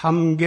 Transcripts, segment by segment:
삼계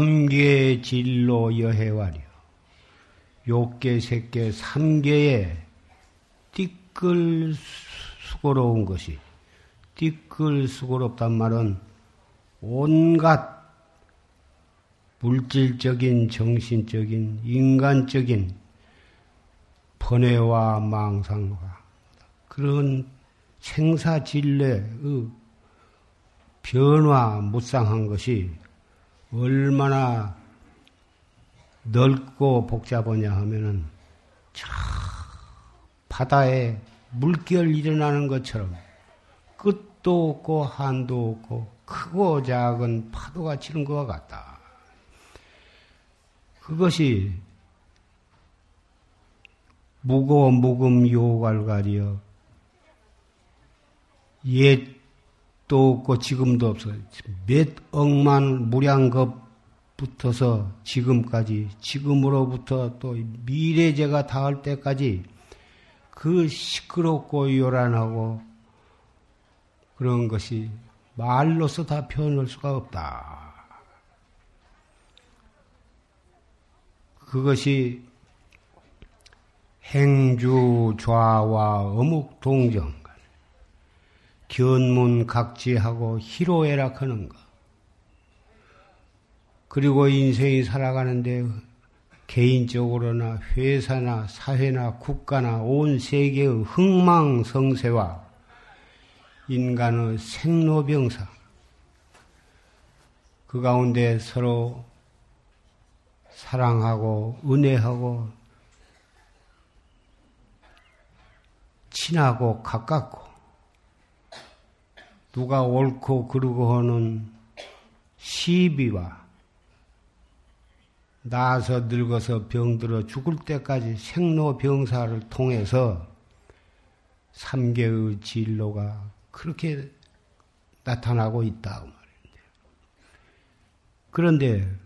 삼계 진로 여해와려 욕계 색계 삼계에 띠끌 수고로운 것이 띠끌 수고롭단 말은 온갖 물질적인 정신적인 인간적인 번뇌와 망상과 그런 생사진례의 변화 무쌍한 것이 얼마나 넓고 복잡하냐 하면은 저 바다에 물결 일어나는 것처럼 끝도 없고 한도 없고 크고 작은 파도가 치는 것과 같다. 그것이 무고 무금 요갈갈이여 옛도 없고 지금도 없어 몇 억만 무량겁부터서 지금까지 지금으로부터 또 미래제가 닿을 때까지 그 시끄럽고 요란하고 그런 것이 말로서 다 표현할 수가 없다. 그것이 행주 좌와 어묵 동정, 견문 각지하고 희로애락하는 것. 그리고 인생이 살아가는데 개인적으로나 회사나 사회나 국가나 온 세계의 흥망성쇠와 인간의 생로병사, 그 가운데 서로 사랑하고 은혜하고 친하고 가깝고 누가 옳고 그르고 하는 시비와 나서 늙어서 병들어 죽을 때까지 생로병사를 통해서 삼계의 진로가 그렇게 나타나고 있다. 그 말인데. 그런데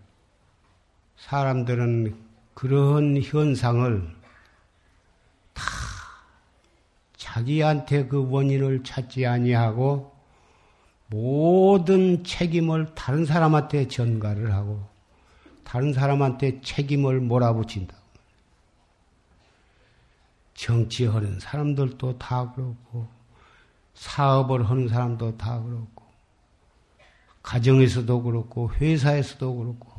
사람들은 그런 현상을 다 자기한테 그 원인을 찾지 아니하고 모든 책임을 다른 사람한테 전가를 하고 다른 사람한테 책임을 몰아붙인다. 정치하는 사람들도 다 그렇고 사업을 하는 사람도 다 그렇고 가정에서도 그렇고 회사에서도 그렇고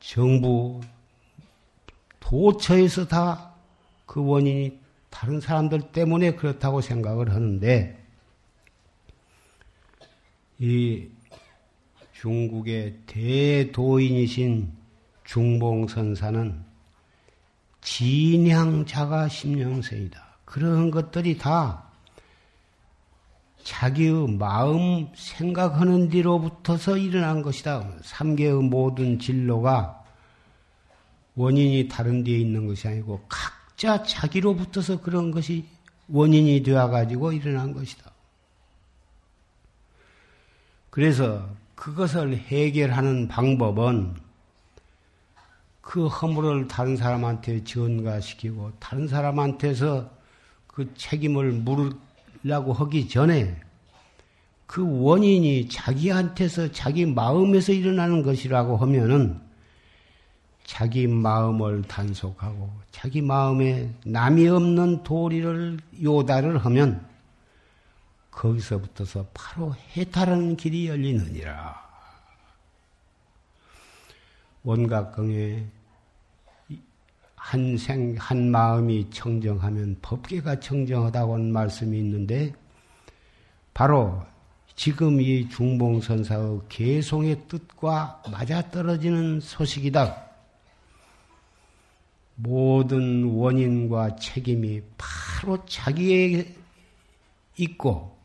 정부 도처에서 다 그 원인이 다른 사람들 때문에 그렇다고 생각을 하는데 이 중국의 대도인이신 중봉선사는 진향자가 심령세이다. 그런 것들이 다 자기의 마음 생각하는 뒤로부터서 일어난 것이다. 삼계의 모든 진로가 원인이 다른 데에 있는 것이 아니고 각자 자기로부터서 그런 것이 원인이 되어가지고 일어난 것이다. 그래서 그것을 해결하는 방법은 그 허물을 다른 사람한테 전가시키고 다른 사람한테서 그 책임을 물으려고 하기 전에 그 원인이 자기한테서 자기 마음에서 일어나는 것이라고 하면은 자기 마음을 단속하고 자기 마음에 남이 없는 도리를 요달을 하면 거기서부터서 바로 해탈하는 길이 열리느니라. 원각경에 한 생, 한 마음이 청정하면 법계가 청정하다고는 말씀이 있는데, 바로 지금 이 중봉선사의 개송의 뜻과 맞아떨어지는 소식이다. 모든 원인과 책임이 바로 자기에게 있고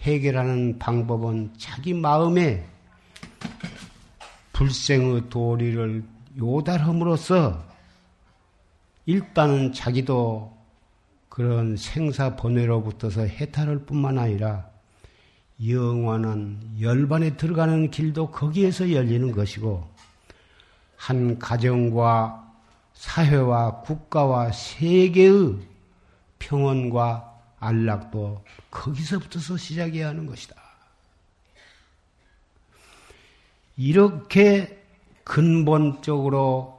해결하는 방법은 자기 마음에 불생의 도리를 요달함으로써 일단은 자기도 그런 생사 번뇌로부터서 해탈할 뿐만 아니라 영원한 열반에 들어가는 길도 거기에서 열리는 것이고 한 가정과 사회와 국가와 세계의 평온과 안락도 거기서부터서 시작해야 하는 것이다. 이렇게 근본적으로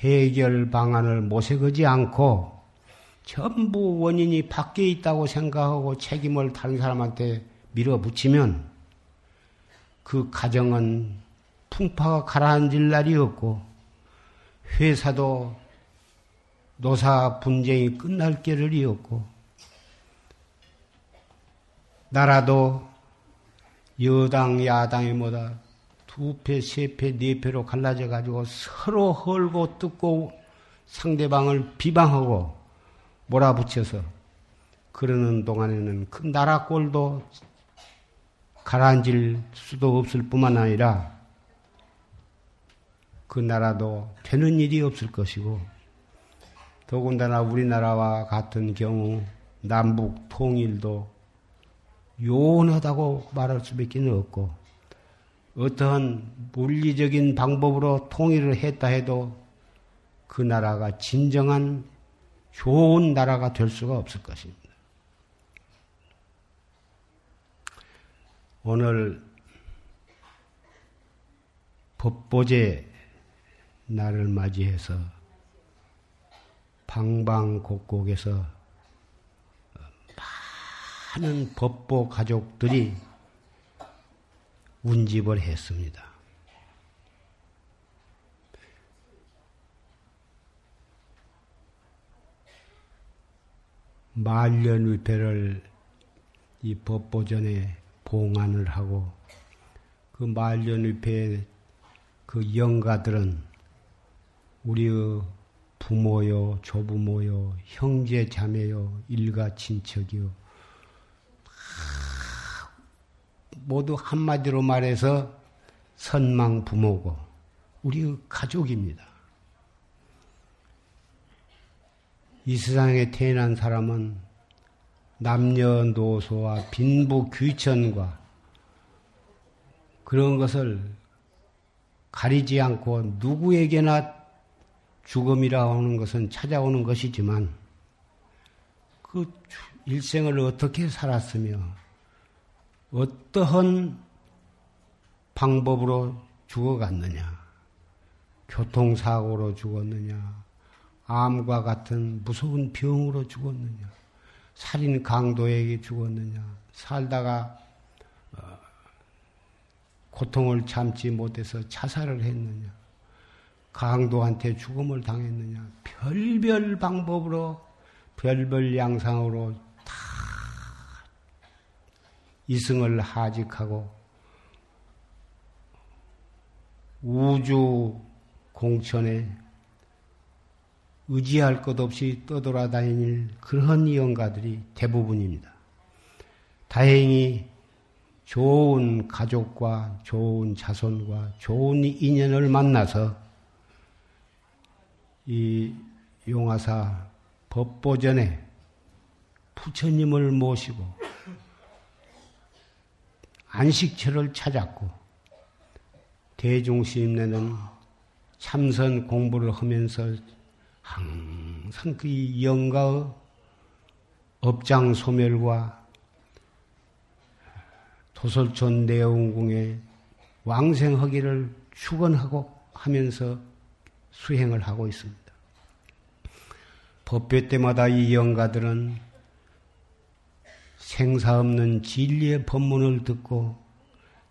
해결 방안을 모색하지 않고 전부 원인이 밖에 있다고 생각하고 책임을 다른 사람한테 밀어붙이면 그 가정은 풍파가 가라앉을 날이 없고 회사도 노사 분쟁이 끝날 길이 없고 나라도 여당 야당이 뭐다 두 패, 세 패, 네 패로 갈라져 가지고 서로 헐고 뜯고 상대방을 비방하고 몰아붙여서 그러는 동안에는 그 나라 꼴도 가라앉을 수도 없을 뿐만 아니라 그 나라도 되는 일이 없을 것이고 더군다나 우리나라와 같은 경우 남북 통일도 요원하다고 말할 수밖에 없고 어떠한 물리적인 방법으로 통일을 했다 해도 그 나라가 진정한 좋은 나라가 될 수가 없을 것입니다. 오늘 법보제 날을 맞이해서 방방곡곡에서 많은 법보 가족들이 운집을 했습니다. 말년위패를 이 법보전에 봉안을 하고 그 말년위패의 그 영가들은 우리의 부모요, 조부모요, 형제 자매요, 일가 친척이요. 모두 한마디로 말해서 선망 부모고 우리의 가족입니다. 이 세상에 태어난 사람은 남녀노소와 빈부 귀천과 그런 것을 가리지 않고 누구에게나 죽음이라 하는 것은 찾아오는 것이지만 그 일생을 어떻게 살았으며 어떠한 방법으로 죽어갔느냐, 교통사고로 죽었느냐, 암과 같은 무서운 병으로 죽었느냐, 살인 강도에게 죽었느냐, 살다가 어, 고통을 참지 못해서 자살을 했느냐, 강도한테 죽음을 당했느냐, 별별 방법으로, 별별 양상으로 다 이승을 하직하고 우주 공천에 의지할 것 없이 떠돌아다닐 그런 영가들이 대부분입니다. 다행히 좋은 가족과 좋은 자손과 좋은 인연을 만나서 이 용화사 법보전에 부처님을 모시고 안식처를 찾았고 대중심내는 참선 공부를 하면서 항상 그 영가의 업장 소멸과 도솔촌 내원궁에 왕생하기를 축원하고 하면서 수행을 하고 있습니다. 법회 때마다 이 영가들은 생사 없는 진리의 법문을 듣고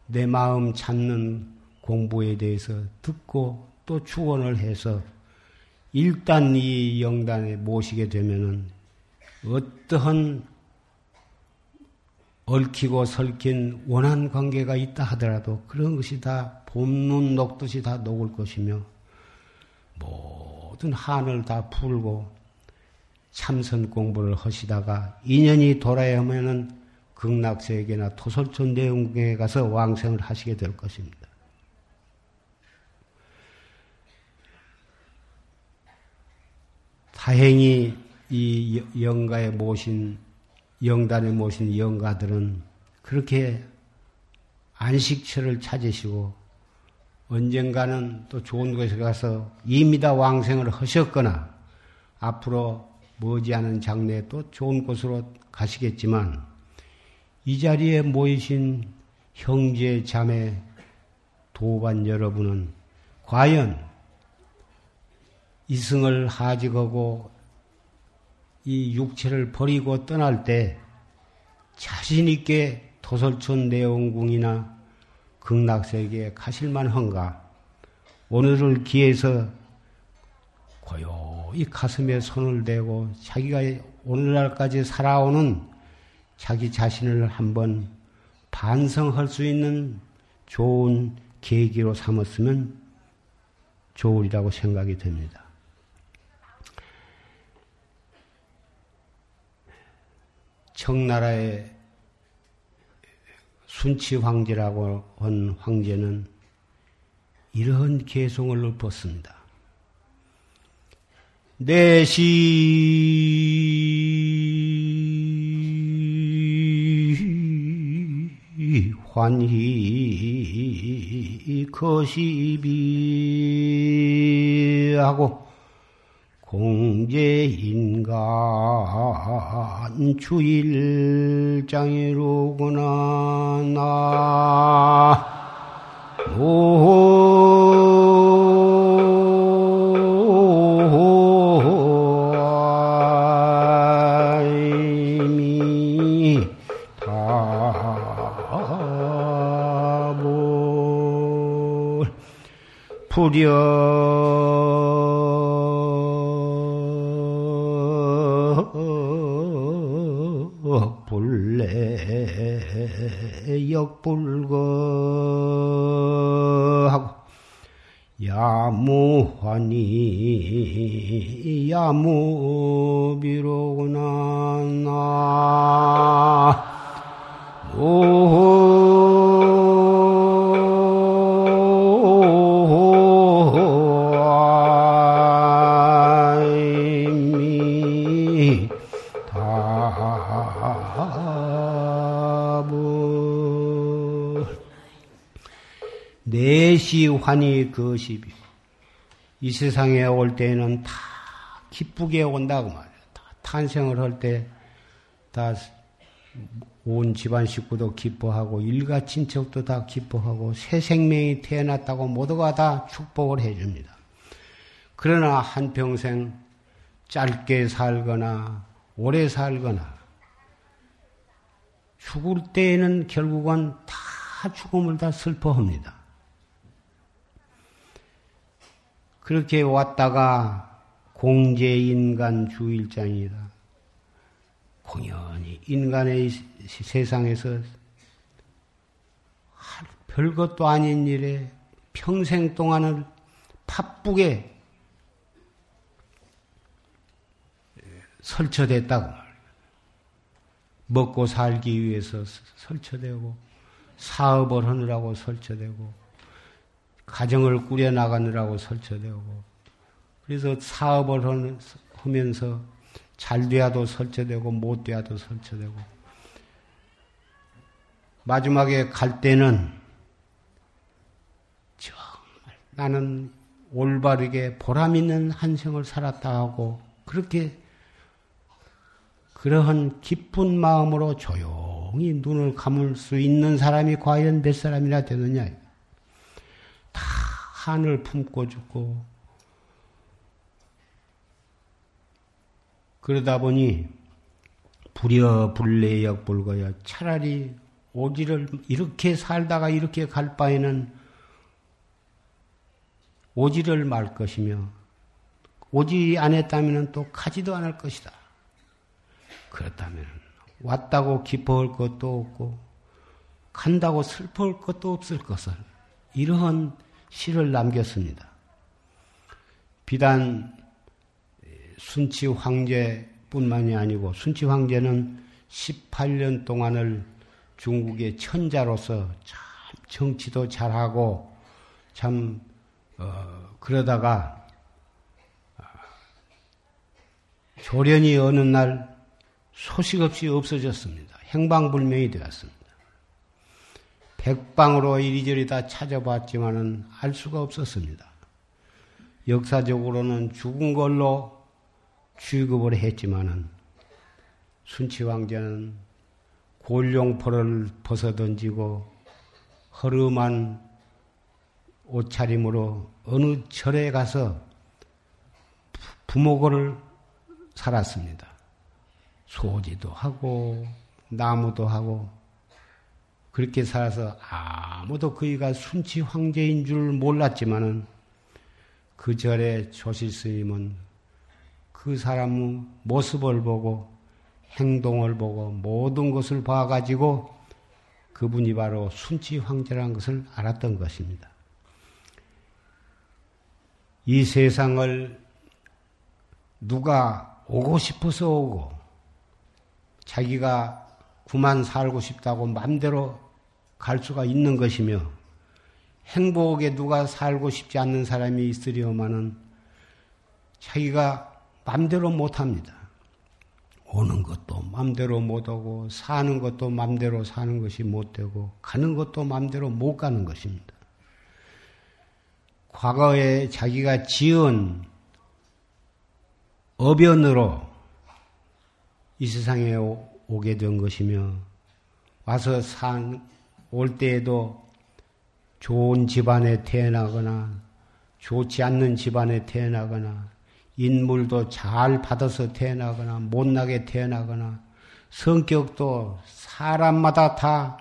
내 마음 찾는 공부에 대해서 듣고 또 축원을 해서 일단 이 영단에 모시게 되면은 어떠한 얽히고 설킨 원한 관계가 있다 하더라도 그런 것이 다 봄눈 녹듯이 다 녹을 것이며 모든 한을 다 풀고 참선 공부를 하시다가 인연이 돌아야 하면은 극락세계나 토설촌 내용에 가서 왕생을 하시게 될 것입니다. 다행히 이 영가에 모신 영단에 모신 영가들은 그렇게 안식처를 찾으시고 언젠가는 또 좋은 곳에 가서 이미 다 왕생을 하셨거나 앞으로 머지않은 장래에 또 좋은 곳으로 가시겠지만 이 자리에 모이신 형제 자매 도반 여러분은 과연 이승을 하직하고 이 육체를 버리고 떠날 때 자신 있게 도설촌 내원궁이나 극락세계에 가실만 한가? 오늘을 기해서 고요 히 가슴에 손을 대고 자기가 오늘날까지 살아오는 자기 자신을 한번 반성할 수 있는 좋은 계기로 삼았으면 좋으리라고 생각이 됩니다. 청나라의 순치 황제라고 한 황제는 이러한 개송을 읊었습니다. 내시. 환희 거시비하고 공제인간 주일장이로구나 나 불여 역불거하고. 야무하니 야무비로구나 나 시환이 그십이. 이 세상에 올 때에는 다 기쁘게 온다고 말이에요. 다 탄생을 할 때 다 온 집안 식구도 기뻐하고 일가 친척도 다 기뻐하고 새 생명이 태어났다고 모두가 다 축복을 해줍니다. 그러나 한 평생 짧게 살거나 오래 살거나 죽을 때에는 결국은 다 죽음을 다 슬퍼합니다. 그렇게 왔다가 공제인간 주일장이다. 공연히 인간의 세상에서 별것도 아닌 일에 평생 동안을 바쁘게 설쳐댔다고 말이야. 먹고 살기 위해서 설쳐대고 사업을 하느라고 설쳐대고 가정을 꾸려나가느라고 설쳐되고 그래서 사업을 하면서 잘 돼야도 설쳐되고 못 돼야도 설쳐되고 마지막에 갈 때는 정말 나는 올바르게 보람 있는 한 생을 살았다 하고 그렇게 그러한 기쁜 마음으로 조용히 눈을 감을 수 있는 사람이 과연 몇 사람이나 되느냐. 다 한을 품고 죽고 그러다 보니 불여 불례역 불거여 차라리 오지를 이렇게 살다가 이렇게 갈 바에는 오지를 말 것이며 오지 안 했다면 또 가지도 않을 것이다. 그렇다면 왔다고 기뻐할 것도 없고 간다고 슬퍼할 것도 없을 것을 이러한 시를 남겼습니다. 비단 순치 황제뿐만이 아니고 순치 황제는 18년 동안을 중국의 천자로서 참 정치도 잘하고 참 어, 그러다가 조련이 어느 날 소식 없이 없어졌습니다. 행방불명이 되었습니다. 백방으로 이리저리 다 찾아봤지만은 알 수가 없었습니다. 역사적으로는 죽은 걸로 취급을 했지만은 순치 왕자는 골룡포를 벗어던지고 허름한 옷차림으로 어느 절에 가서 부모고를 살았습니다. 소지도 하고 나무도 하고 그렇게 살아서 아무도 그이가 순치 황제인 줄 몰랐지만은 그 절에 조실 스님은 그 사람의 모습을 보고 행동을 보고 모든 것을 봐가지고 그분이 바로 순치 황제라는 것을 알았던 것입니다. 이 세상을 누가 오고 싶어서 오고 자기가 구만 살고 싶다고 마음대로 갈 수가 있는 것이며 행복에 누가 살고 싶지 않는 사람이 있으려면은 자기가 마음대로 못합니다. 오는 것도 마음대로 못하고 사는 것도 마음대로 사는 것이 못되고 가는 것도 마음대로 못 가는 것입니다. 과거에 자기가 지은 어변으로 이 세상에 오게 된 것이며 와서 산 올 때에도 좋은 집안에 태어나거나 좋지 않는 집안에 태어나거나 인물도 잘 받아서 태어나거나 못나게 태어나거나 성격도 사람마다 다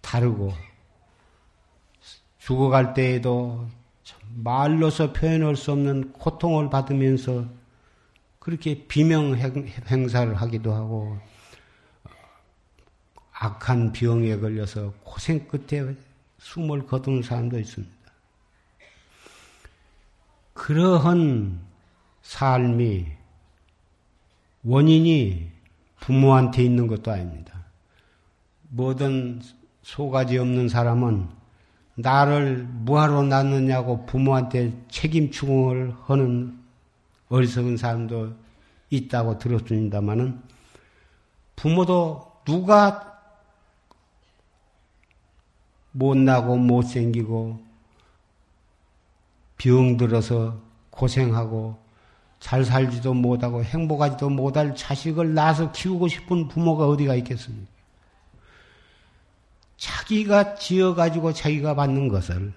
다르고 죽어갈 때에도 말로서 표현할 수 없는 고통을 받으면서 그렇게 비명 행사를 하기도 하고 악한 병에 걸려서 고생 끝에 숨을 거두는 사람도 있습니다. 그러한 삶이 원인이 부모한테 있는 것도 아닙니다. 뭐든 소가지 없는 사람은 나를 뭐하러 낳느냐고 부모한테 책임 추궁을 하는 어리석은 사람도 있다고 들었습니다마는 부모도 누가 못나고 못생기고 병들어서 고생하고 잘 살지도 못하고 행복하지도 못할 자식을 낳아서 키우고 싶은 부모가 어디가 있겠습니까? 자기가 지어가지고 자기가 받는 것을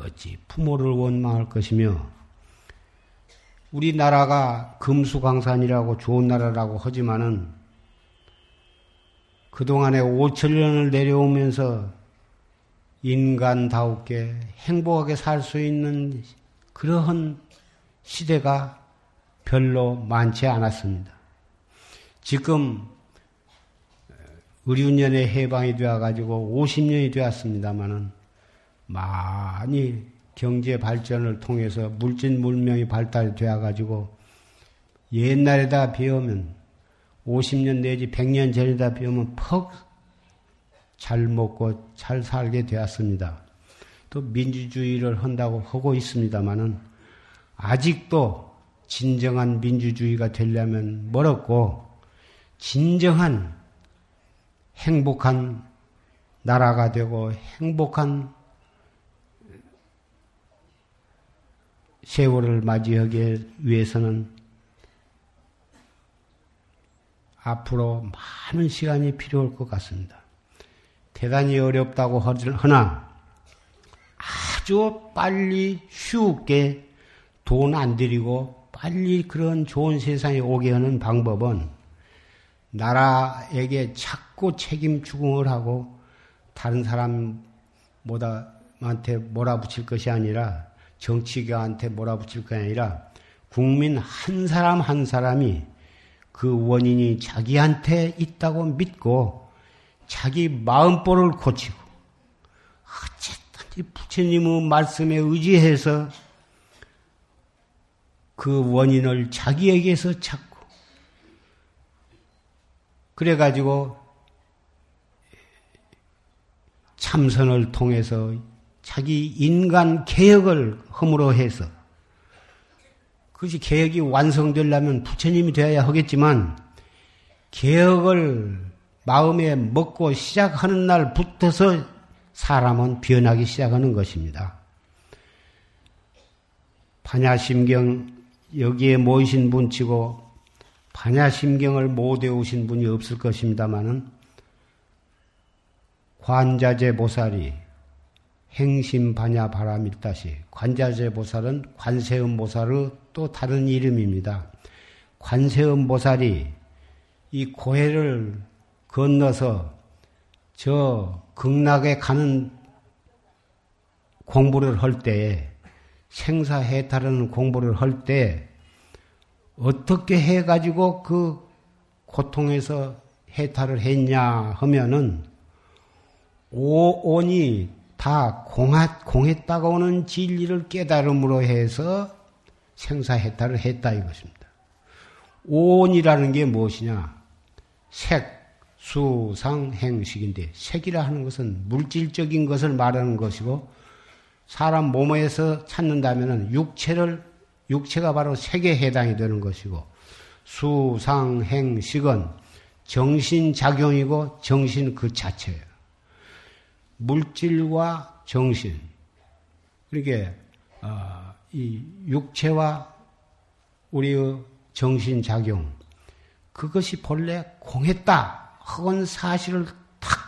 어찌 부모를 원망할 것이며 우리나라가 금수강산이라고 좋은 나라라고 하지만은 그동안에 5천년을 내려오면서 인간다우게 행복하게 살 수 있는 그러한 시대가 별로 많지 않았습니다. 지금 의륜년에 해방이 되어가지고 50년이 되었습니다마는 많이 경제 발전을 통해서 물질 물명이 발달되어가지고 옛날에다 비우면 50년 내지 100년 전에다 비우면 퍽 잘 먹고 잘 살게 되었습니다. 또 민주주의를 한다고 하고 있습니다마는 아직도 진정한 민주주의가 되려면 멀었고 진정한 행복한 나라가 되고 행복한 세월을 맞이하기 위해서는 앞으로 많은 시간이 필요할 것 같습니다. 대단히 어렵다고 하나 아주 빨리 쉽게 돈 안 들이고 빨리 그런 좋은 세상에 오게 하는 방법은 나라에게 자꾸 책임 추궁을 하고 다른 사람보다한테 몰아붙일 것이 아니라 정치가한테 몰아붙일 것이 아니라 국민 한 사람 한 사람이 그 원인이 자기한테 있다고 믿고 자기 마음보를 고치고 어쨌든 부처님의 말씀에 의지해서 그 원인을 자기에게서 찾고 그래가지고 참선을 통해서 자기 인간 개혁을 허물어 해서 그것이 개혁이 완성되려면 부처님이 되어야 하겠지만 개혁을 마음에 먹고 시작하는 날부터서 사람은 변하기 시작하는 것입니다. 반야심경 여기에 모이신 분 치고 반야심경을 못 외우신 분이 없을 것입니다마는 관자재 보살이 행심 반야 바람일다시 관자재 보살은 관세음 보살의 또 다른 이름입니다. 관세음 보살이 이 고해를 건너서 저 극락에 가는 공부를 할 때에 생사해탈하는 공부를 할 때 어떻게 해가지고 그 고통에서 해탈을 했냐 하면은 오온이 다 공하, 공했다고 오는 진리를 깨달음으로 해서 생사해탈을 했다 이것입니다. 온이라는 게 무엇이냐? 색, 수, 상, 행식인데 색이라 하는 것은 물질적인 것을 말하는 것이고 사람 몸에서 찾는다면 육체를 육체가 바로 색에 해당이 되는 것이고 수, 상, 행, 식은 정신 작용이고 정신 그 자체예요. 물질과 정신 그러게 어, 이 육체와 우리의 정신 작용 그것이 본래 공했다 혹은 사실을 탁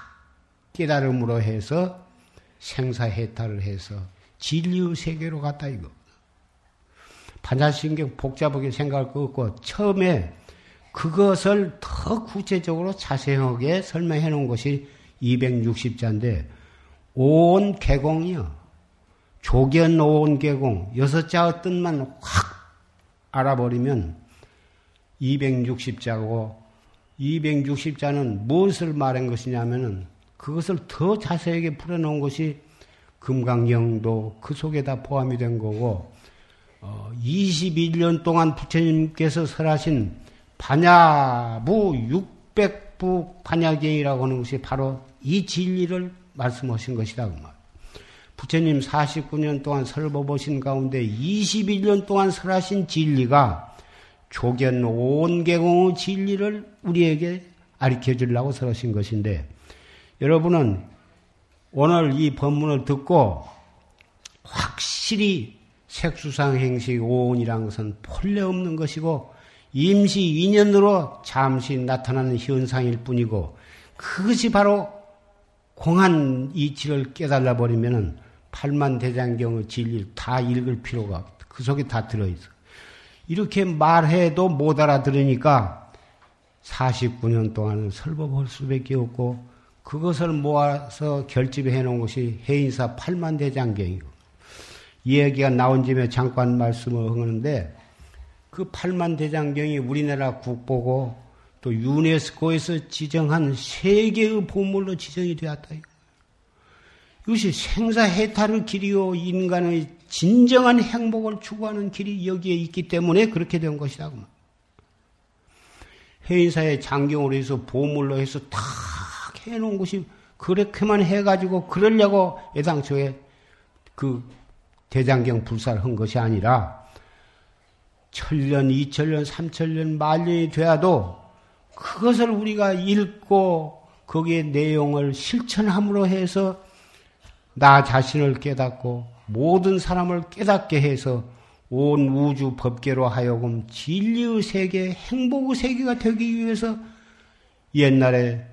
깨달음으로 해서 생사해탈을 해서 진리의 세계로 갔다 이거. 반자신경 복잡하게 생각할 거 없고 처음에 그것을 더 구체적으로 자세하게 설명해 놓은 것이 260자인데 온 개공이요. 조견 온 개공 여섯 자의 뜻만 확 알아버리면 260자고 260자는 무엇을 말한 것이냐면은 그것을 더 자세하게 풀어놓은 것이 금강경도 그 속에 다 포함이 된 거고 어, 21년 동안 부처님께서 설하신 반야부 600부 반야경이라고 하는 것이 바로 이 진리를 말씀하신 것이다. 그 말. 부처님 49년 동안 설법보신 가운데 21년 동안 설하신 진리가 조견 온개공의 진리를 우리에게 가르쳐 주려고 설하신 것인데 여러분은 오늘 이 법문을 듣고 확실히 색수상 행식 오온이란 것은 본래 없는 것이고 임시 인연으로 잠시 나타나는 현상일 뿐이고 그것이 바로 공한 이치를 깨달아 버리면은 팔만 대장경의 진리를 다 읽을 필요가. 그 속에 다 들어 있어. 이렇게 말해도 못 알아들으니까 49년 동안은 설법할 수밖에 없고 그것을 모아서 결집해 놓은 것이 해인사 8만 대장경이고 이 얘기가 나온 집에 잠깐 말씀을 하는데 그 8만 대장경이 우리나라 국보고 또 유네스코에서 지정한 세계의 보물로 지정이 되었다. 이것이 생사해탈의 길이요 인간의 진정한 행복을 추구하는 길이 여기에 있기 때문에 그렇게 된 것이다. 해인사의 장경으로 해서 보물로 해서 다 해놓은 것이 그렇게만 해가지고 그러려고 애당초에 그 대장경 불사를 한 것이 아니라 천년, 이천년, 삼천년, 만년이 되어도 그것을 우리가 읽고 거기에 내용을 실천함으로 해서 나 자신을 깨닫고 모든 사람을 깨닫게 해서 온 우주 법계로 하여금 진리의 세계, 행복의 세계가 되기 위해서 옛날에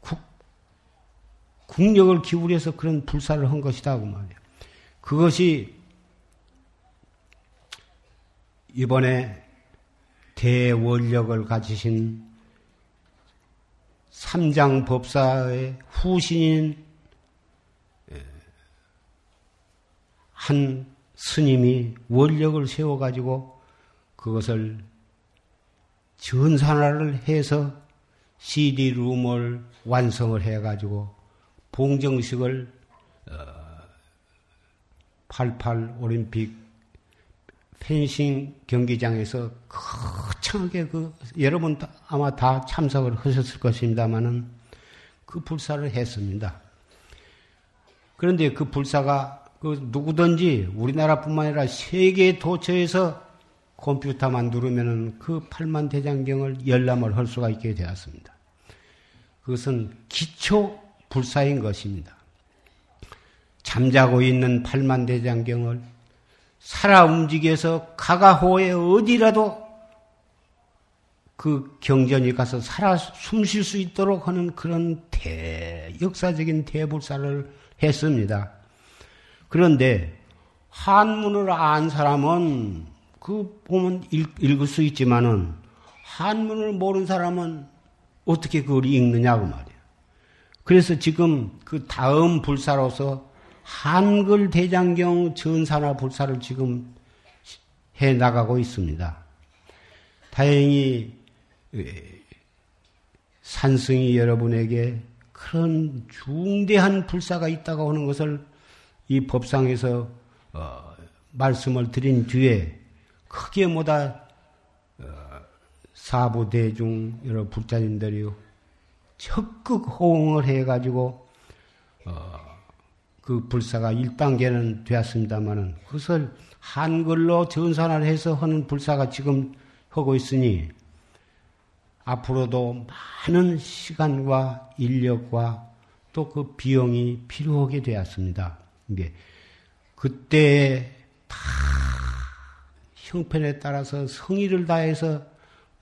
국, 국력을 기울여서 그런 불사를 한 것이다. 그 말이야. 그것이 이번에 대원력을 가지신 삼장 법사의 후신인 한 스님이 원력을 세워가지고 그것을 전산화를 해서 CD룸을 완성을 해가지고 봉정식을 88 어, 올림픽 펜싱 경기장에서 거창하게 그 여러분 아마 다 참석을 하셨을 것입니다만은 그 불사를 했습니다. 그런데 그 불사가 그 누구든지 우리나라뿐만 아니라 세계 도처에서 컴퓨터만 누르면은 그 팔만 대장경을 열람을 할 수가 있게 되었습니다. 그것은 기초 불사인 것입니다. 잠자고 있는 팔만 대장경을 살아 움직여서 가가호에 어디라도 그 경전이 가서 살아 숨 쉴 수 있도록 하는 그런 대, 역사적인 대불사를 했습니다. 그런데 한문을 안 사람은 그 보면 읽, 읽을 수 있지만은 한문을 모르는 사람은 어떻게 그걸 읽느냐고 말이야. 그래서 지금 그 다음 불사로서 한글 대장경 전사나 불사를 지금 해 나가고 있습니다. 다행히 산승이 여러분에게 그런 중대한 불사가 있다고 하는 것을 이 법상에서 어, 말씀을 드린 뒤에 크게 뭐다 어, 사부 대중 여러 불자님들이 적극 호응을 해가지고 어, 그 불사가 1단계는 되었습니다만은 그것을 한글로 전산을 해서 하는 불사가 지금 하고 있으니 앞으로도 많은 시간과 인력과 또 그 비용이 필요하게 되었습니다. 이게 그때 다 형편에 따라서 성의를 다해서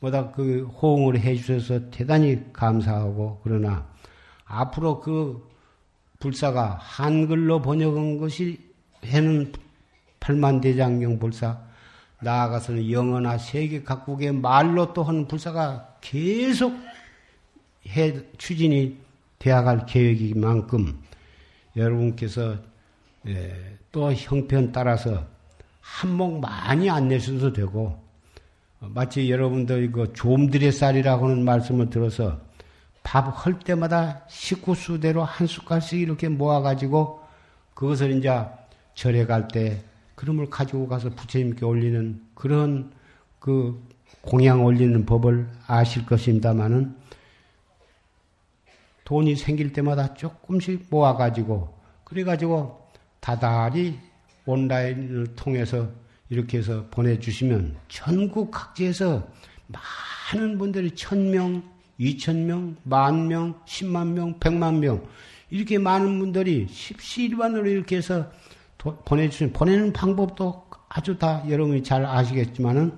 뭐다 그 호응을 해주셔서 대단히 감사하고 그러나 앞으로 그 불사가 한글로 번역한 것이 해는 팔만대장경 불사 나아가서는 영어나 세계 각국의 말로 또 하는 불사가 계속 해 추진이 되어갈 계획인 만큼 여러분께서 예, 또 형편 따라서 한몫 많이 안 내셔도 되고 어, 마치 여러분들 그 좀들의 쌀이라고 하는 말씀을 들어서 밥 할 때마다 식구 수대로 한 숟갈씩 이렇게 모아가지고 그것을 이제 절에 갈 때 그름을 가지고 가서 부처님께 올리는 그런 그 공양 올리는 법을 아실 것입니다만은 돈이 생길 때마다 조금씩 모아가지고 그래가지고 다달이 온라인을 통해서 이렇게 해서 보내주시면 전국 각지에서 많은 분들이 천명, 이천명, 만명, 십만명, 백만명 이렇게 많은 분들이 십시일반으로 이렇게 해서 보내주시면 보내는 방법도 아주 다 여러분이 잘 아시겠지만은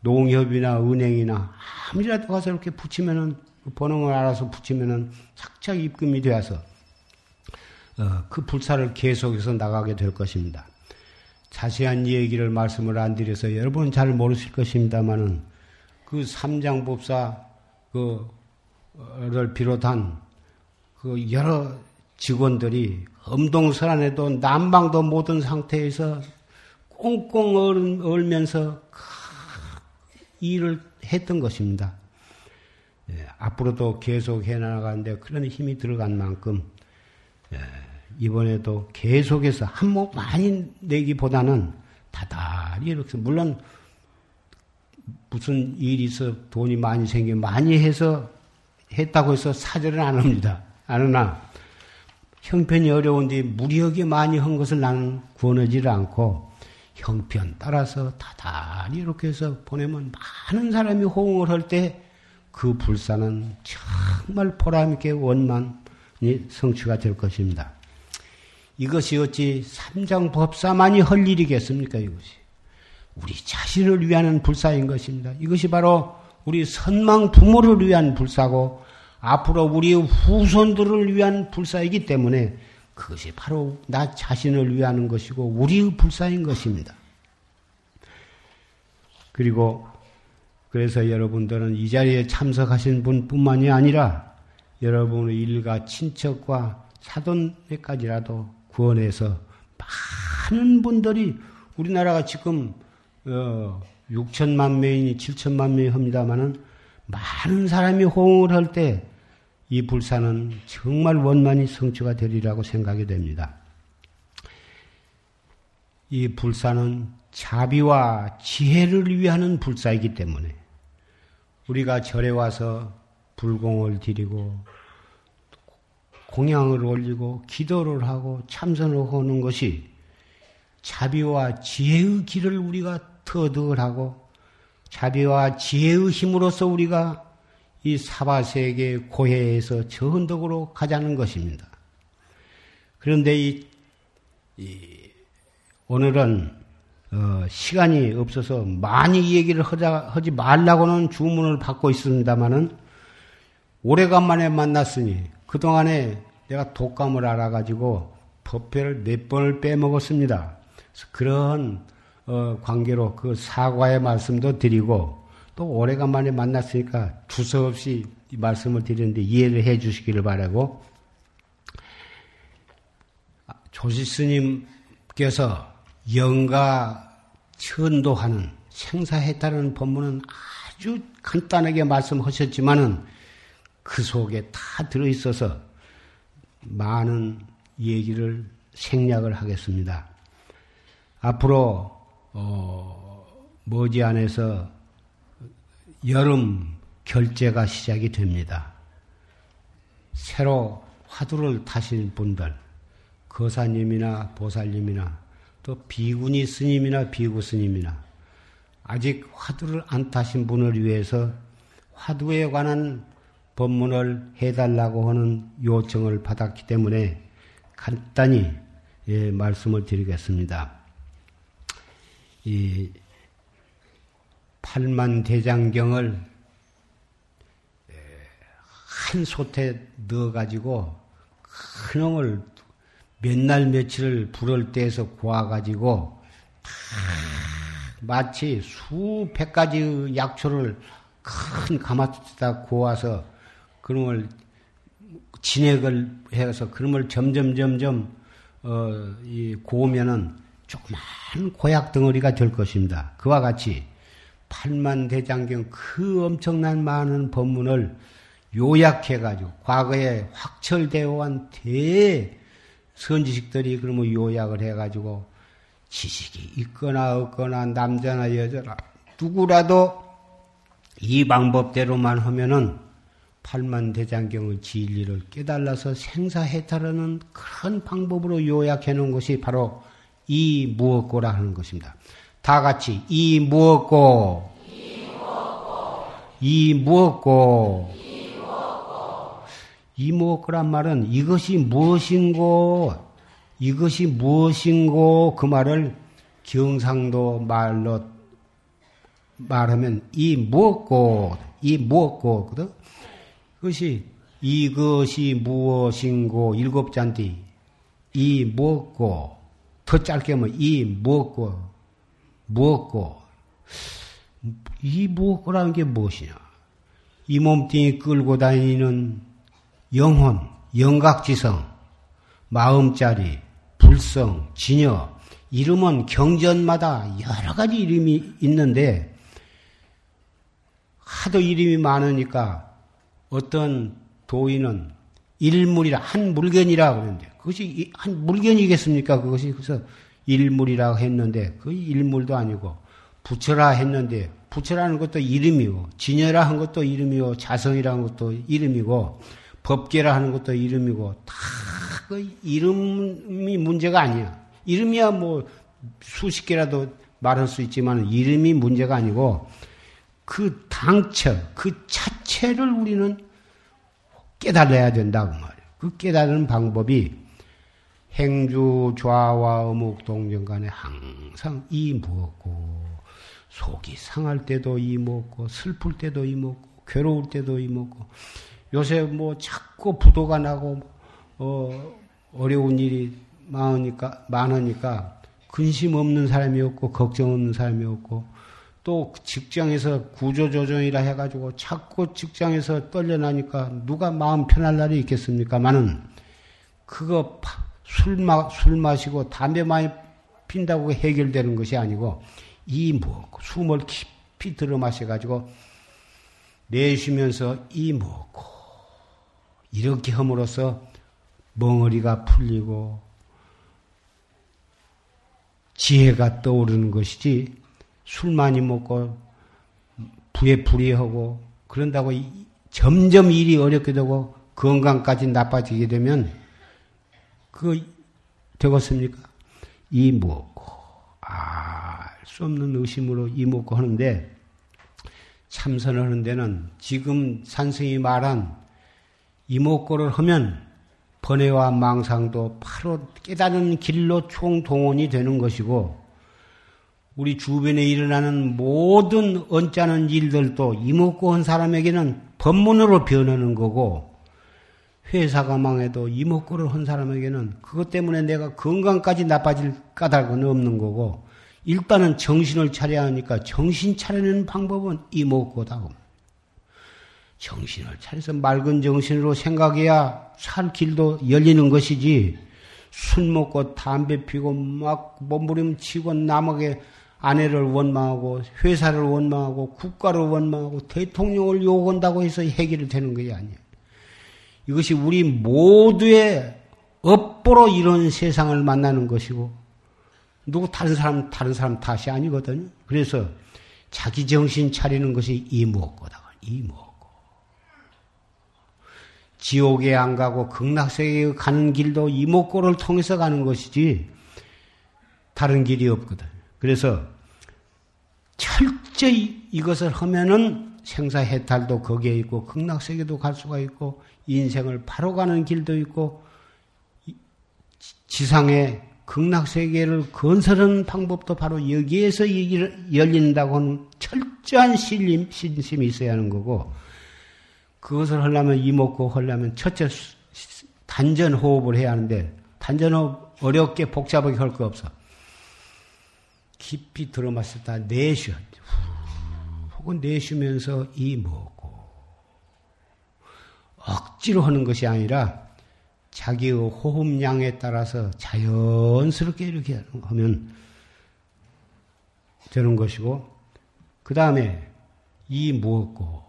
농협이나 은행이나 아무리라도 가서 이렇게 붙이면은 그 번호를 알아서 붙이면은 착착 입금이 되어서 어, 그 불사를 계속해서 나가게 될 것입니다. 자세한 얘기를 말씀을 안 드려서 여러분은 잘 모르실 것입니다만은 그 삼장법사 그를 비롯한 그 여러 직원들이 엄동설안에도 난방도 못한 상태에서 꽁꽁 얼면서 일을 했던 것입니다. 예, 앞으로도 계속 해나가는데 그런 힘이 들어간 만큼 예, 이번에도 계속해서 한몫 많이 내기보다는 다달이 이렇게 물론 무슨 일이 있어 돈이 많이 생겨 많이 해서 했다고 해서 사절은 안 합니다. 안 하나 형편이 어려운데 무리하게 많이 한 것을 나는 구원하지를 않고 형편 따라서 다달이 이렇게 해서 보내면 많은 사람이 호응을 할 때 그 불사는 정말 보람있게 원만이 성취가 될 것입니다. 이것이 어찌 삼장 법사만이 할 일이겠습니까, 이것이? 우리 자신을 위한 불사인 것입니다. 이것이 바로 우리 선망 부모를 위한 불사고 앞으로 우리 후손들을 위한 불사이기 때문에 그것이 바로 나 자신을 위하는 것이고 우리의 불사인 것입니다. 그리고 그래서 여러분들은 이 자리에 참석하신 분뿐만이 아니라 여러분의 일가 친척과 사돈에까지라도 구원해서 많은 분들이 우리나라가 지금 어, 6천만 명이니 7천만 명이 합니다마는 많은 사람이 호응을 할 때 이 불사는 정말 원만히 성취가 되리라고 생각이 됩니다. 이 불사는 자비와 지혜를 위하는 불사이기 때문에 우리가 절에 와서 불공을 드리고 공양을 올리고 기도를 하고 참선을 하는 것이 자비와 지혜의 길을 우리가 터득을 하고 자비와 지혜의 힘으로써 우리가 이 사바세계 고해에서 저언덕으로 가자는 것입니다. 그런데 이, 이 오늘은 어, 시간이 없어서 많이 얘기를 하자, 하지 말라고는 주문을 받고 있습니다만은 오래간만에 만났으니 그동안에 내가 독감을 알아가지고 법회를 몇 번을 빼먹었습니다. 그런 어, 관계로 그 사과의 말씀도 드리고 또 오래간만에 만났으니까 두서없이 말씀을 드리는데 이해를 해 주시기를 바라고 조지 스님께서 영가 천도하는 생사했다는 법문은 아주 간단하게 말씀하셨지만은 그 속에 다 들어있어서 많은 얘기를 생략을 하겠습니다. 앞으로 어, 머지안에서 여름 결제가 시작이 됩니다. 새로 화두를 타신 분들, 거사님이나 보살님이나 또 비구니 스님이나 비구 스님이나 아직 화두를 안 타신 분을 위해서 화두에 관한 법문을 해달라고 하는 요청을 받았기 때문에 간단히 예, 말씀을 드리겠습니다. 이 팔만 대장경을 한 솥에 넣어가지고 큰 놈을 몇 날 며칠을 불을 떼서 구워가지고 마치 수백 가지 약초를 큰 가마솥에다 구워서 그놈을 진액을 해서 그놈을 점점 점점 어, 이 고우면은 조그만 고약 덩어리가 될 것입니다. 그와 같이 팔만 대장경 그 엄청난 많은 법문을 요약해가지고 과거에 확철되어 온 대선지식들이 그러면 요약을 해가지고 지식이 있거나 없거나 남자나 여자나 누구라도 이 방법대로만 하면은 팔만 대장경의 진리를 깨달아서 생사해탈하는 그런 방법으로 요약해 놓은 것이 바로 이 무엇고라 하는 것입니다. 다 같이 이 무엇고. 이 무엇고. 이 무엇고란 말은 이것이 무엇인고 이것이 무엇인고 그 말을 경상도 말로 말하면 이 무엇고 이 무엇고거든 그것이 이것이 무엇인고 일곱 잔디 이 무엇고 더 짧게 하면 이 무엇고 무엇고 이 무엇고라는 게 무엇이냐? 이 몸뚱이 끌고 다니는 영혼, 영각지성, 마음자리, 불성, 진여, 이름은 경전마다 여러 가지 이름이 있는데, 하도 이름이 많으니까 어떤 도인은 일물이라, 한 물견이라 그러는데, 그것이 한 물견이겠습니까? 그것이 그래서 일물이라고 했는데 그 일물도 아니고 부처라 했는데 부처라는 것도 이름이고 진여라 한 것도 이름이고 자성이라는 것도 이름이고 법계라 하는 것도 이름이고 다 그 이름이 문제가 아니야. 이름이야 뭐 수십 개라도 말할 수 있지만 이름이 문제가 아니고 그 당처, 그 자체를 우리는 깨달아야 된다고 말이에요. 그 깨달은 방법이 행주 좌와 어묵 동정 간에 항상 이 먹고 속이 상할 때도 이 먹고 슬플 때도 이 먹고 괴로울 때도 이 먹고 요새 뭐 자꾸 부도가 나고 어 어려운 일이 많으니까 많으니까 근심 없는 사람이 없고 걱정 없는 사람이 없고 또 직장에서 구조조정이라 해가지고 자꾸 직장에서 떨려나니까 누가 마음 편할 날이 있겠습니까? 많은 그거 술, 마, 술 마시고 담배 많이 핀다고 해결되는 것이 아니고 이 먹고 숨을 깊이 들어 마셔가지고 내쉬면서 이 먹고 이렇게 함으로써 멍어리가 풀리고 지혜가 떠오르는 것이지 술 많이 먹고 부에 불이하고 그런다고 점점 일이 어렵게 되고 건강까지 나빠지게 되면 그 되겠습니까? 이 먹고 알 수 없는 의심으로 이 먹고 하는데 참선을 하는 데는 지금 산승이 말한 이목고를 하면 번뇌와 망상도 바로 깨달은 길로 총동원이 되는 것이고 우리 주변에 일어나는 모든 언짢은 일들도 이목고 한 사람에게는 법문으로 변하는 거고 회사가 망해도 이목구를 한 사람에게는 그것 때문에 내가 건강까지 나빠질 까닭은 없는 거고 일단은 정신을 차려야 하니까 정신 차리는 방법은 이목고다. 정신을 차려서 맑은 정신으로 생각해야 살 길도 열리는 것이지 술 먹고 담배 피고 막 몸부림치고 남에게 아내를 원망하고 회사를 원망하고 국가를 원망하고 대통령을 욕한다고 해서 해결이 되는 것이 아니에요. 이것이 우리 모두의 업보로 이런 세상을 만나는 것이고 누구 다른 사람 다른 사람 탓이 아니거든요. 그래서 자기 정신 차리는 것이 이무엇고다. 이무엇. 지옥에 안 가고 극락세계에 가는 길도 이목고를 통해서 가는 것이지 다른 길이 없거든. 그래서 철저히 이것을 하면은 생사해탈도 거기에 있고 극락세계도 갈 수가 있고 인생을 바로 가는 길도 있고 지상의 극락세계를 건설하는 방법도 바로 여기에서 열린다고 하는 철저한 신심, 신심이 있어야 하는 거고 그것을 하려면 이목구 하려면 첫째 단전 호흡을 해야 하는데 단전 호흡 어렵게 복잡하게 할 거 없어. 깊이 들어마셨다 내쉬어. 혹은 내쉬면서 이 먹고. 억지로 하는 것이 아니라 자기의 호흡량에 따라서 자연스럽게 이렇게 하면 되는 것이고 그 다음에 이 무엇고.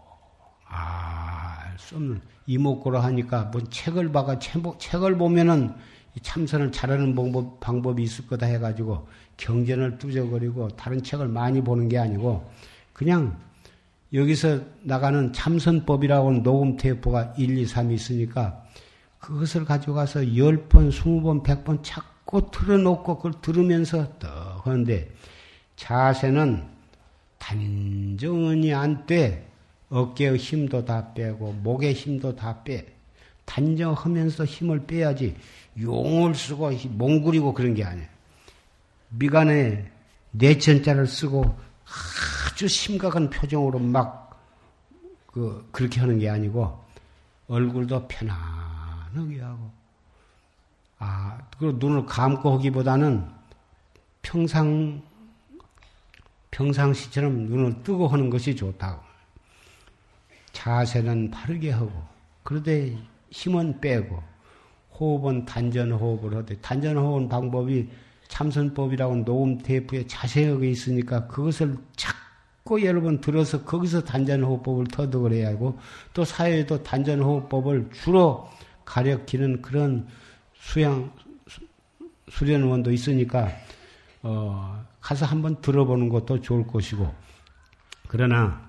아수 없는. 이목구로 하니까 뭔 책을 봐가 책을 보면은 참선을 잘하는 방법, 방법이 있을 거다 해가지고 경전을 뚜저거리고 다른 책을 많이 보는 게 아니고 그냥 여기서 나가는 참선법이라고 녹음 테이프가 1, 2, 3이 있으니까 그것을 가져가서 10번, 20번, 100번 자꾸 틀어놓고 그걸 들으면서 떡 하는데 자세는 단정히 안 돼. 어깨의 힘도 다 빼고 목의 힘도 다 빼. 단정하면서 힘을 빼야지 용을 쓰고 몽구리고 그런 게 아니에요. 미간에 내천자를 쓰고 아주 심각한 표정으로 막 그, 그렇게 하는 게 아니고 얼굴도 편안하게 하고 아, 그 눈을 감고 하기보다는 평상 평상시처럼 눈을 뜨고 하는 것이 좋다고. 자세는 바르게 하고 그러되 힘은 빼고 호흡은 단전 호흡을 하되 단전 호흡 방법이 참선법이라고 녹음 테이프에 자세하게 있으니까 그것을 자꾸 여러분 들어서 거기서 단전 호흡법을 터득을 해야 하고 또 사회에도 단전 호흡법을 주로 가르치는 그런 수양 수련원도 있으니까 어 가서 한번 들어보는 것도 좋을 것이고. 그러나 그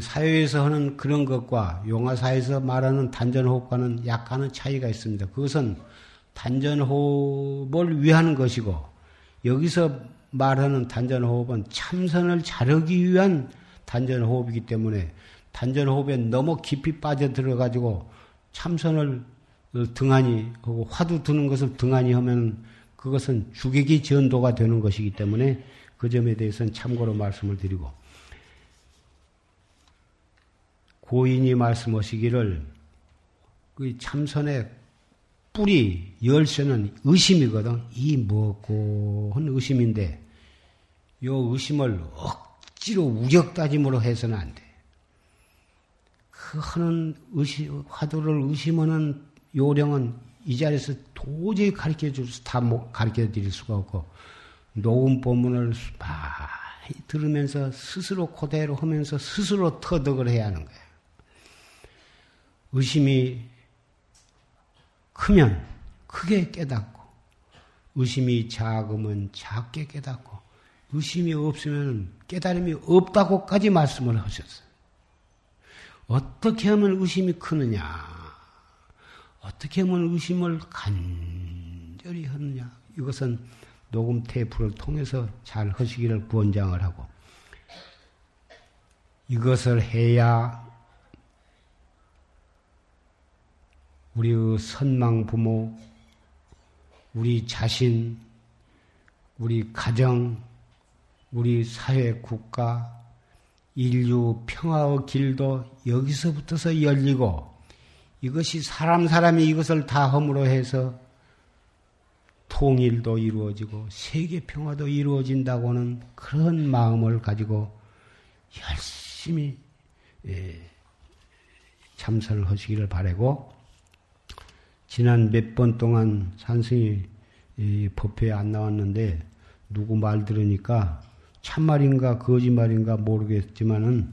사회에서 하는 그런 것과 용화사에서 말하는 단전호흡과는 약간은 차이가 있습니다. 그것은 단전호흡을 위한 것이고 여기서 말하는 단전호흡은 참선을 잘하기 위한 단전호흡이기 때문에 단전호흡에 너무 깊이 빠져들어가지고 참선을 등한히 하고 화두 드는 것을 등한히 하면 그것은 주객이 전도가 되는 것이기 때문에 그 점에 대해서는 참고로 말씀을 드리고 고인이 말씀하시기를 그 참선의 뿌리 열쇠는 의심이거든. 이 뭐고 한 의심인데 요 의심을 억지로 우격다짐으로 해서는 안 돼. 그 하는 의심, 화두를 의심하는 요령은 이 자리에서 도저히 가르쳐 줄 수, 다 가르쳐 드릴 수가 없고, 녹음 본문을 많이 들으면서 스스로 그대로 하면서 스스로 터득을 해야 하는 거예요. 의심이 크면 크게 깨닫고, 의심이 작으면 작게 깨닫고, 의심이 없으면 깨달음이 없다고까지 말씀을 하셨어요. 어떻게 하면 의심이 크느냐? 어떻게 하면 의심을 간절히 하느냐? 이것은 녹음 테이프를 통해서 잘 하시기를 구원장을 하고 이것을 해야 우리의 선망 부모, 우리 자신, 우리 가정, 우리 사회 국가, 인류 평화의 길도 여기서부터서 열리고 이것이 사람 사람이 이것을 다 허물어 해서 통일도 이루어지고 세계 평화도 이루어진다고는 그런 마음을 가지고 열심히 예, 참선을 하시기를 바라고 지난 몇 번 동안 산승이 법회에 안 나왔는데 누구 말 들으니까 참말인가 거짓말인가 모르겠지만은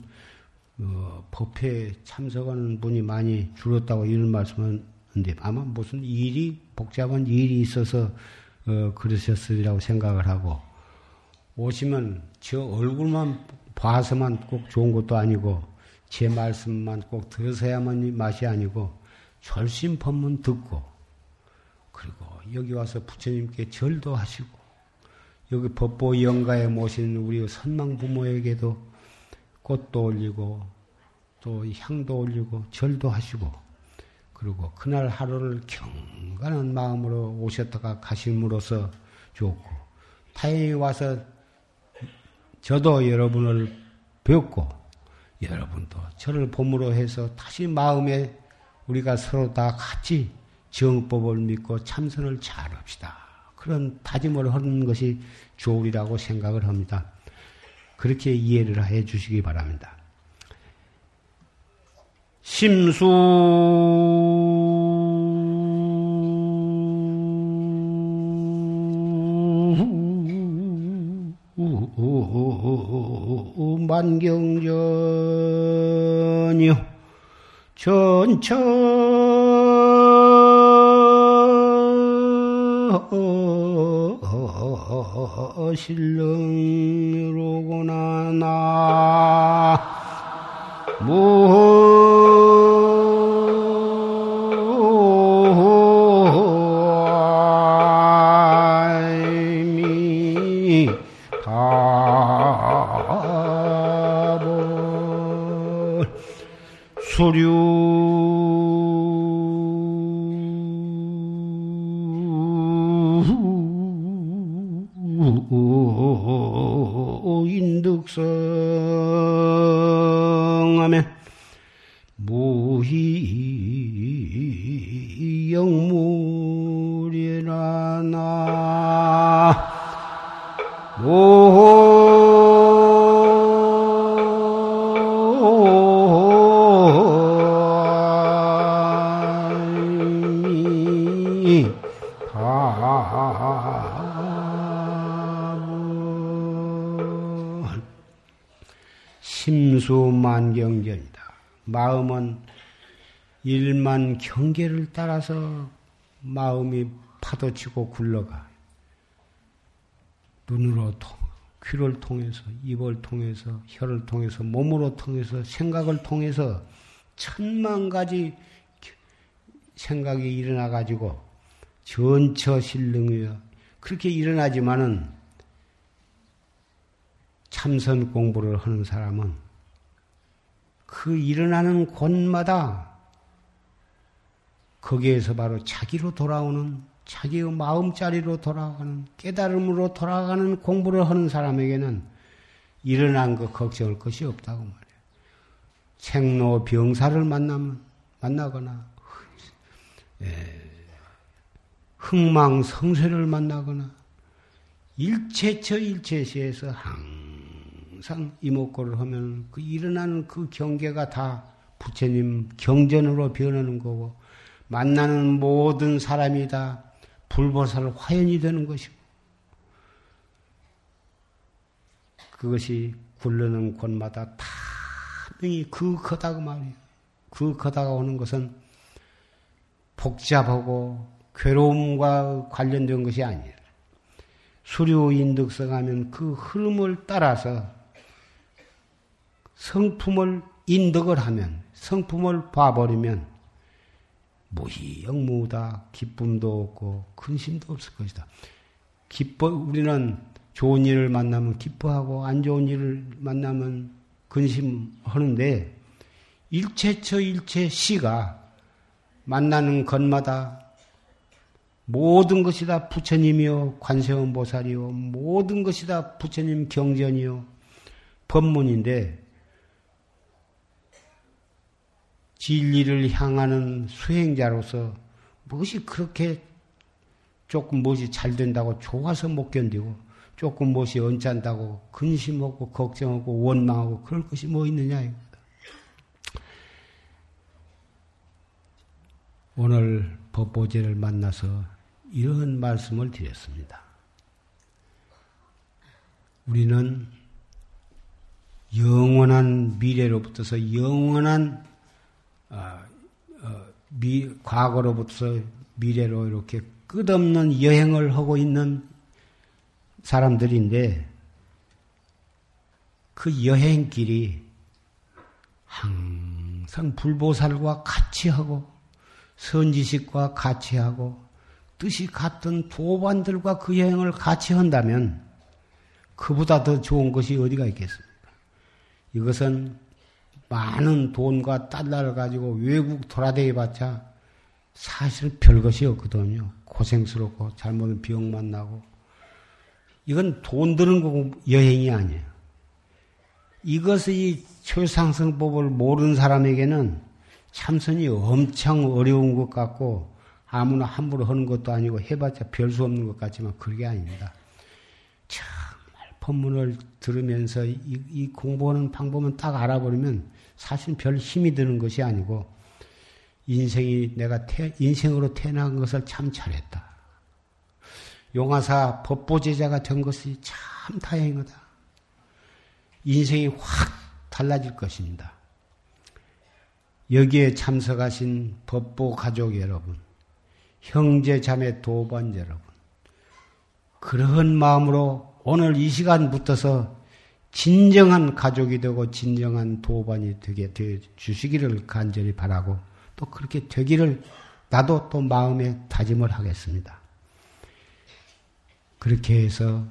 어, 법회에 참석하는 분이 많이 줄었다고 이런 말씀을 하는데 아마 무슨 일이 복잡한 일이 있어서 어, 그러셨으리라고 생각을 하고 오시면 저 얼굴만 봐서만 꼭 좋은 것도 아니고 제 말씀만 꼭 들으셔야만 맛이 아니고 절심 법문 듣고 그리고 여기 와서 부처님께 절도 하시고 여기 법보 영가에 모신 우리 선망 부모에게도 꽃도 올리고 또 향도 올리고 절도 하시고 그리고 그날 하루를 경건한 마음으로 오셨다가 가심으로써 좋고 타인이 와서 저도 여러분을 뵙고 여러분도 저를 봄으로 해서 다시 마음에 우리가 서로 다 같이 정법을 믿고 참선을 잘 합시다. 그런 다짐을 하는 것이 좋으리라고 생각을 합니다. 그렇게 이해를 해 주시기 바랍니다. 심수 만경전이요 전천 신령이로구나 나 일만 경계를 따라서 마음이 파도치고 굴러가. 눈으로 통, 귀를 통해서, 입을 통해서, 혀를 통해서, 몸으로 통해서, 생각을 통해서 천만 가지 생각이 일어나 가지고 전처 실능이야. 그렇게 일어나지만은 참선 공부를 하는 사람은 그 일어나는 곳마다 거기에서 바로 자기로 돌아오는 자기의 마음자리로 돌아가는 깨달음으로 돌아가는 공부를 하는 사람에게는 일어난 거 걱정할 것이 없다고 말이에요. 생로 병사를 만나면 만나거나 흥망성쇠를 만나거나 일체처 일체시에서 항상 이목구를 하면 그 일어나는 그 경계가 다 부처님 경전으로 변하는 거고 만나는 모든 사람이 다 불보살 화연이 되는 것이고 그것이 굴르는 곳마다 다 능히 그 커다고 말이에요. 그 커다가 오는 것은 복잡하고 괴로움과 관련된 것이 아니에요. 수료인득성 하면 그 흐름을 따라서 성품을 인덕을 하면, 성품을 봐버리면 무희영무다 기쁨도 없고 근심도 없을 것이다. 기뻐 우리는 좋은 일을 만나면 기뻐하고 안 좋은 일을 만나면 근심하는데 일체처 일체 시가 만나는 것마다 모든 것이 다 부처님이요 관세음보살이요 모든 것이 다 부처님 경전이요 법문인데 진리를 향하는 수행자로서 무엇이 그렇게 조금 무엇이 잘 된다고 좋아서 못 견디고 조금 무엇이 언짢다고 근심하고 걱정하고 원망하고 그럴 것이 뭐 있느냐 이거다. 오늘 법보제를 만나서 이런 말씀을 드렸습니다. 우리는 영원한 미래로부터서 영원한 미, 과거로부터 미래로 이렇게 끝없는 여행을 하고 있는 사람들인데 그 여행길이 항상 불보살과 같이 하고 선지식과 같이 하고 뜻이 같은 도반들과 그 여행을 같이 한다면 그보다 더 좋은 것이 어디가 있겠습니까? 이것은 많은 돈과 달러를 가지고 외국 돌아다니 봤자 사실 별것이 없거든요. 고생스럽고 잘못은 병만 나고 이건 돈 드는 거고 여행이 아니에요. 이것의 최상승법을 모르는 사람에게는 참선이 엄청 어려운 것 같고 아무나 함부로 하는 것도 아니고 해봤자 별 수 없는 것 같지만 그게 아닙니다. 정말 법문을 들으면서 이, 이 공부하는 방법은 딱 알아버리면 사실 별 힘이 드는 것이 아니고 인생이 내가 태, 인생으로 태어난 것을 참 잘했다. 용화사 법보제자가 된 것이 참 다행이다. 인생이 확 달라질 것입니다. 여기에 참석하신 법보 가족 여러분, 형제 자매 도반 여러분, 그러한 마음으로 오늘 이 시간부터서 진정한 가족이 되고 진정한 도반이 되게 되어 주시기를 간절히 바라고 또 그렇게 되기를 나도 또 마음에 다짐을 하겠습니다. 그렇게 해서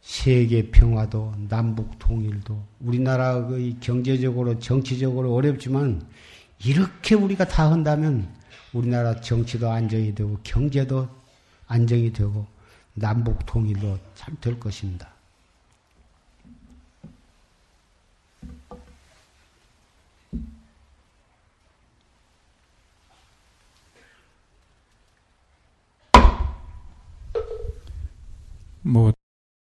세계 평화도 남북 통일도 우리나라의 경제적으로 정치적으로 어렵지만 이렇게 우리가 다 한다면 우리나라 정치도 안정이 되고 경제도 안정이 되고 남북 통일도 잘될 것입니다. 뭐